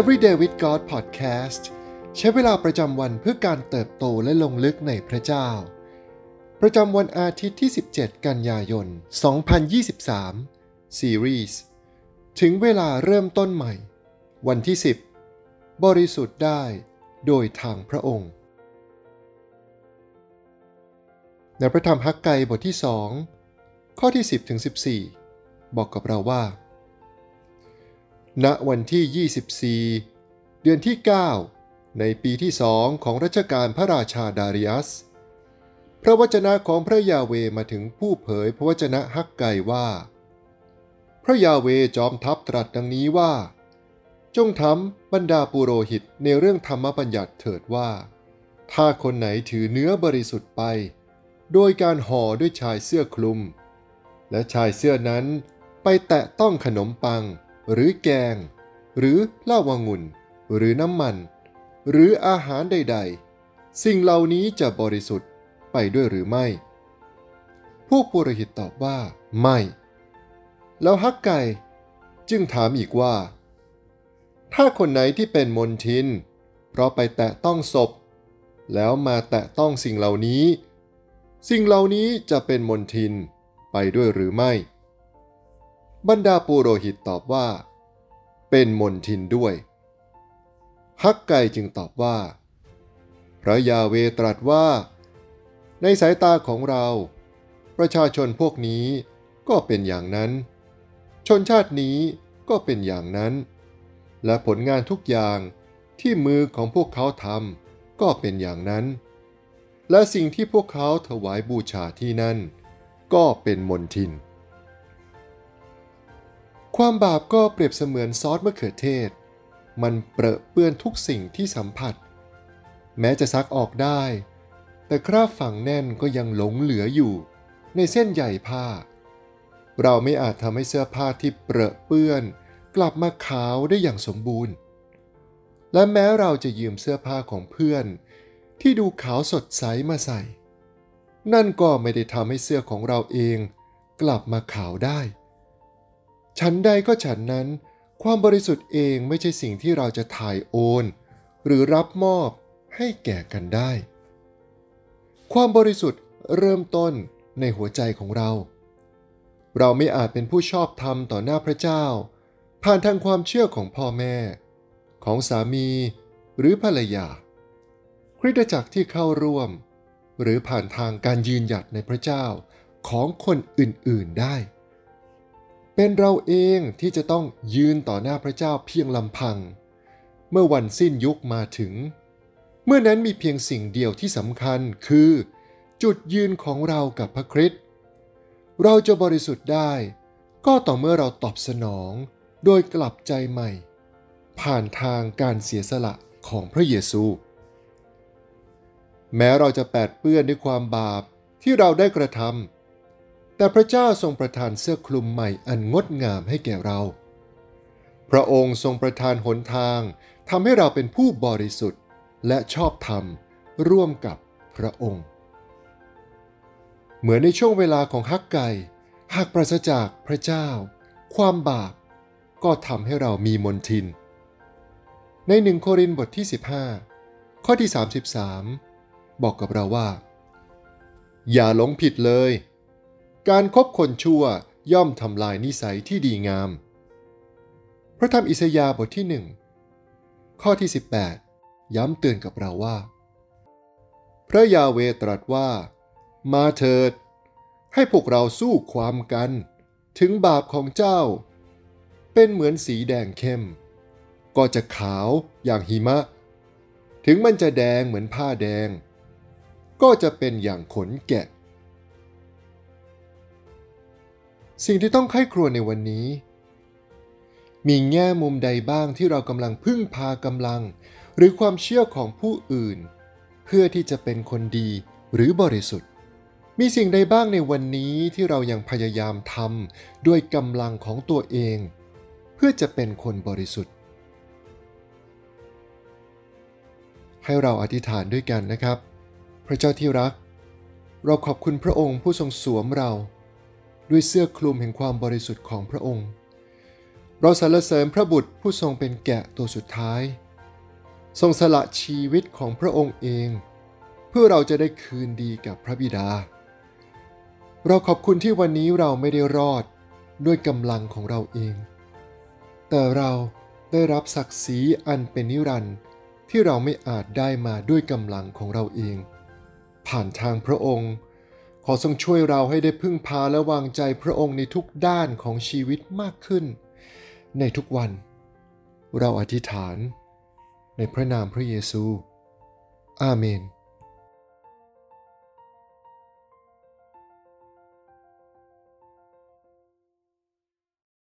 Everyday with God Podcast ใช้เวลาประจำวันเพื่อการเติบโตและลงลึกในพระเจ้า ประจำวันอาทิตย์ที่ 17 กันยายน 2023 Series ถึงเวลาเริ่มต้นใหม่ วันที่ 10 บริสุทธิ์ได้โดยทางพระองค์ ในพระธรรมฮักไกบทที่ 2 ข้อที่ 10ถึง14 บอกกับเราว่า ณวันที่ 24 เดือนที่ 9 ในปีที่สองของรัชกาลพระราชาดาริยัส พระวจนะของพระยาเวมาถึงผู้เผยพระวจนะฮักไกว่า พระยาเวจอมทัพตรัสดังนี้ว่า จงทำบรรดาปุโรหิตในเรื่องธรรมบัญญัติเถิดว่า ถ้าคนไหนถือเนื้อบริสุทธิ์ไป โดยการห่อด้วยชายเสื้อคลุม และชายเสื้อนั้นไปแตะต้องขนมปัง หรือแกง หรือเหล้าวางุ่น หรือน้ำมัน หรืออาหารใด ๆ สิ่งเหล่านี้จะบริสุทธิ์ไปด้วยหรือไม่ พวกปุโรหิตตอบว่าไม่ แล้วฮักไก่จึงถามอีกว่า ถ้าคนไหนที่เป็นมนทิน เพราะไปแตะต้องศพ แล้วมาแตะต้องสิ่งเหล่านี้ สิ่งเหล่านี้จะเป็นมนทินไปด้วยหรือไม่ บรรดาปุโรหิตตอบว่า เป็นมนทินด้วย ฮักไก่จึงตอบว่า พระยาเวตรัสว่า ในสายตาของเรา ประชาชนพวกนี้ก็เป็นอย่างนั้น ชนชาตินี้ก็เป็นอย่างนั้น และผลงานทุกอย่างที่มือของพวกเขาทำก็เป็นอย่างนั้น และสิ่งที่พวกเขาถวายบูชาที่นั่น ก็เป็นมนทิน ความบาปก็เปรียบเสมือนซอสมะเขือเทศ มันเปรอะเปื้อนทุกสิ่งที่สัมผัส แม้จะซักออกได้ แต่คราบฝังแน่นก็ยังหลงเหลืออยู่ ในเส้นใยผ้า เราไม่อาจทำให้เสื้อผ้าที่เปรอะเปื้อน กลับมาขาวได้อย่างสมบูรณ์ และแม้เราจะยืมเสื้อผ้าของเพื่อน ที่ดูขาวสดใสมาใส่ นั่นก็ไม่ได้ทำให้เสื้อของเราเอง กลับมาขาวได้ ฉันใดก็ฉันนั้น ความบริสุทธิ์เองไม่ใช่สิ่งที่เราจะถ่ายโอน หรือรับมอบให้แก่กันได้ ความบริสุทธิ์เริ่มต้นในหัวใจของเรา เราไม่อาจเป็นผู้ชอบธรรมต่อหน้าพระเจ้า ผ่านทางความเชื่อของพ่อแม่ ของสามีหรือภรรยา คริสตจักรที่เข้าร่วม หรือผ่านทางการยืนหยัดในพระเจ้าของคนอื่นๆได้ เป็นเราเองที่จะต้องยืนต่อหน้าพระเจ้าเพียงลำพัง เมื่อวันสิ้นยุคมาถึง เมื่อนั้นมีเพียงสิ่งเดียวที่สำคัญคือ จุดยืนของเรากับพระคริสต์เราจะบริสุทธิ์ได้ ก็ต่อเมื่อเราตอบสนอง โดยกลับใจใหม่ ผ่านทางการเสียสละของพระเยซู แม้เราจะแปดเปื้อนด้วยความบาปที่เราได้กระทำ แต่พระเจ้าทรงประทานเสื้อคลุมใหม่อันงดงามให้แก่เรา พระองค์ทรงประทานหนทางทำให้เราเป็นผู้บริสุทธิ์และชอบธรรมร่วมกับพระองค์ เหมือนในช่วงเวลาของฮักไก่ หากปราศจากพระเจ้า ความบาปก็ทำให้เรามีมนทิน ในหนึ่งโครินบทที่ 15 ข้อที่ 33 บอกกับเราว่า อย่าหลงผิดเลย การครบคนชั่วย่อมทำลายนิสัยที่ดีงาม พระธรรมอิสยาห์บทที่หนึ่งข้อที่ 18 ย้ำเตือนกับเราว่า พระยาเวตรัสว่า มาเถิด ให้พวกเราสู้ความกัน ถึงบาปของเจ้า เป็นเหมือนสีแดงเข้ม ก็จะขาวอย่างหิมะ ถึงมันจะแดงเหมือนผ้าแดง ก็จะเป็นอย่างขนแกะ สิ่งที่ต้องไข้ครัวในวันนี้ มีแง่มุมใดบ้างที่เรากำลังพึ่งพากำลัง หรือความเชื่อของผู้อื่น เพื่อที่จะเป็นคนดีหรือบริสุทธิ์ มีสิ่งใดบ้างในวันนี้ที่เรายังพยายามทำด้วยกำลังของตัวเอง เพื่อจะเป็นคนบริสุทธิ์ ให้เราอธิษฐานด้วยกันนะครับ พระเจ้าที่รัก เราขอบคุณพระองค์ผู้ทรงสวมเรา ด้วยเสื้อคลุมแห่งความบริสุทธิ์ของพระองค์ เราสรรเสริญพระบุตรผู้ทรงเป็นแกะตัวสุดท้าย ทรงสละชีวิตของพระองค์เอง เพื่อเราจะได้คืนดีกับพระบิดา เราขอบคุณที่วันนี้เราไม่ได้รอดด้วยกำลังของเราเอง แต่เราได้รับศักดิ์ศรีอันเป็นนิรันดร์ที่เราไม่อาจได้มาด้วยกำลังของเราเอง ผ่านทางพระองค์ ขอทรงช่วยเราให้ได้พึ่งพาและวางใจพระองค์ในทุกด้านของชีวิตมากขึ้น ในทุกวัน เราอธิษฐาน ในพระนามพระเยซู อาเมน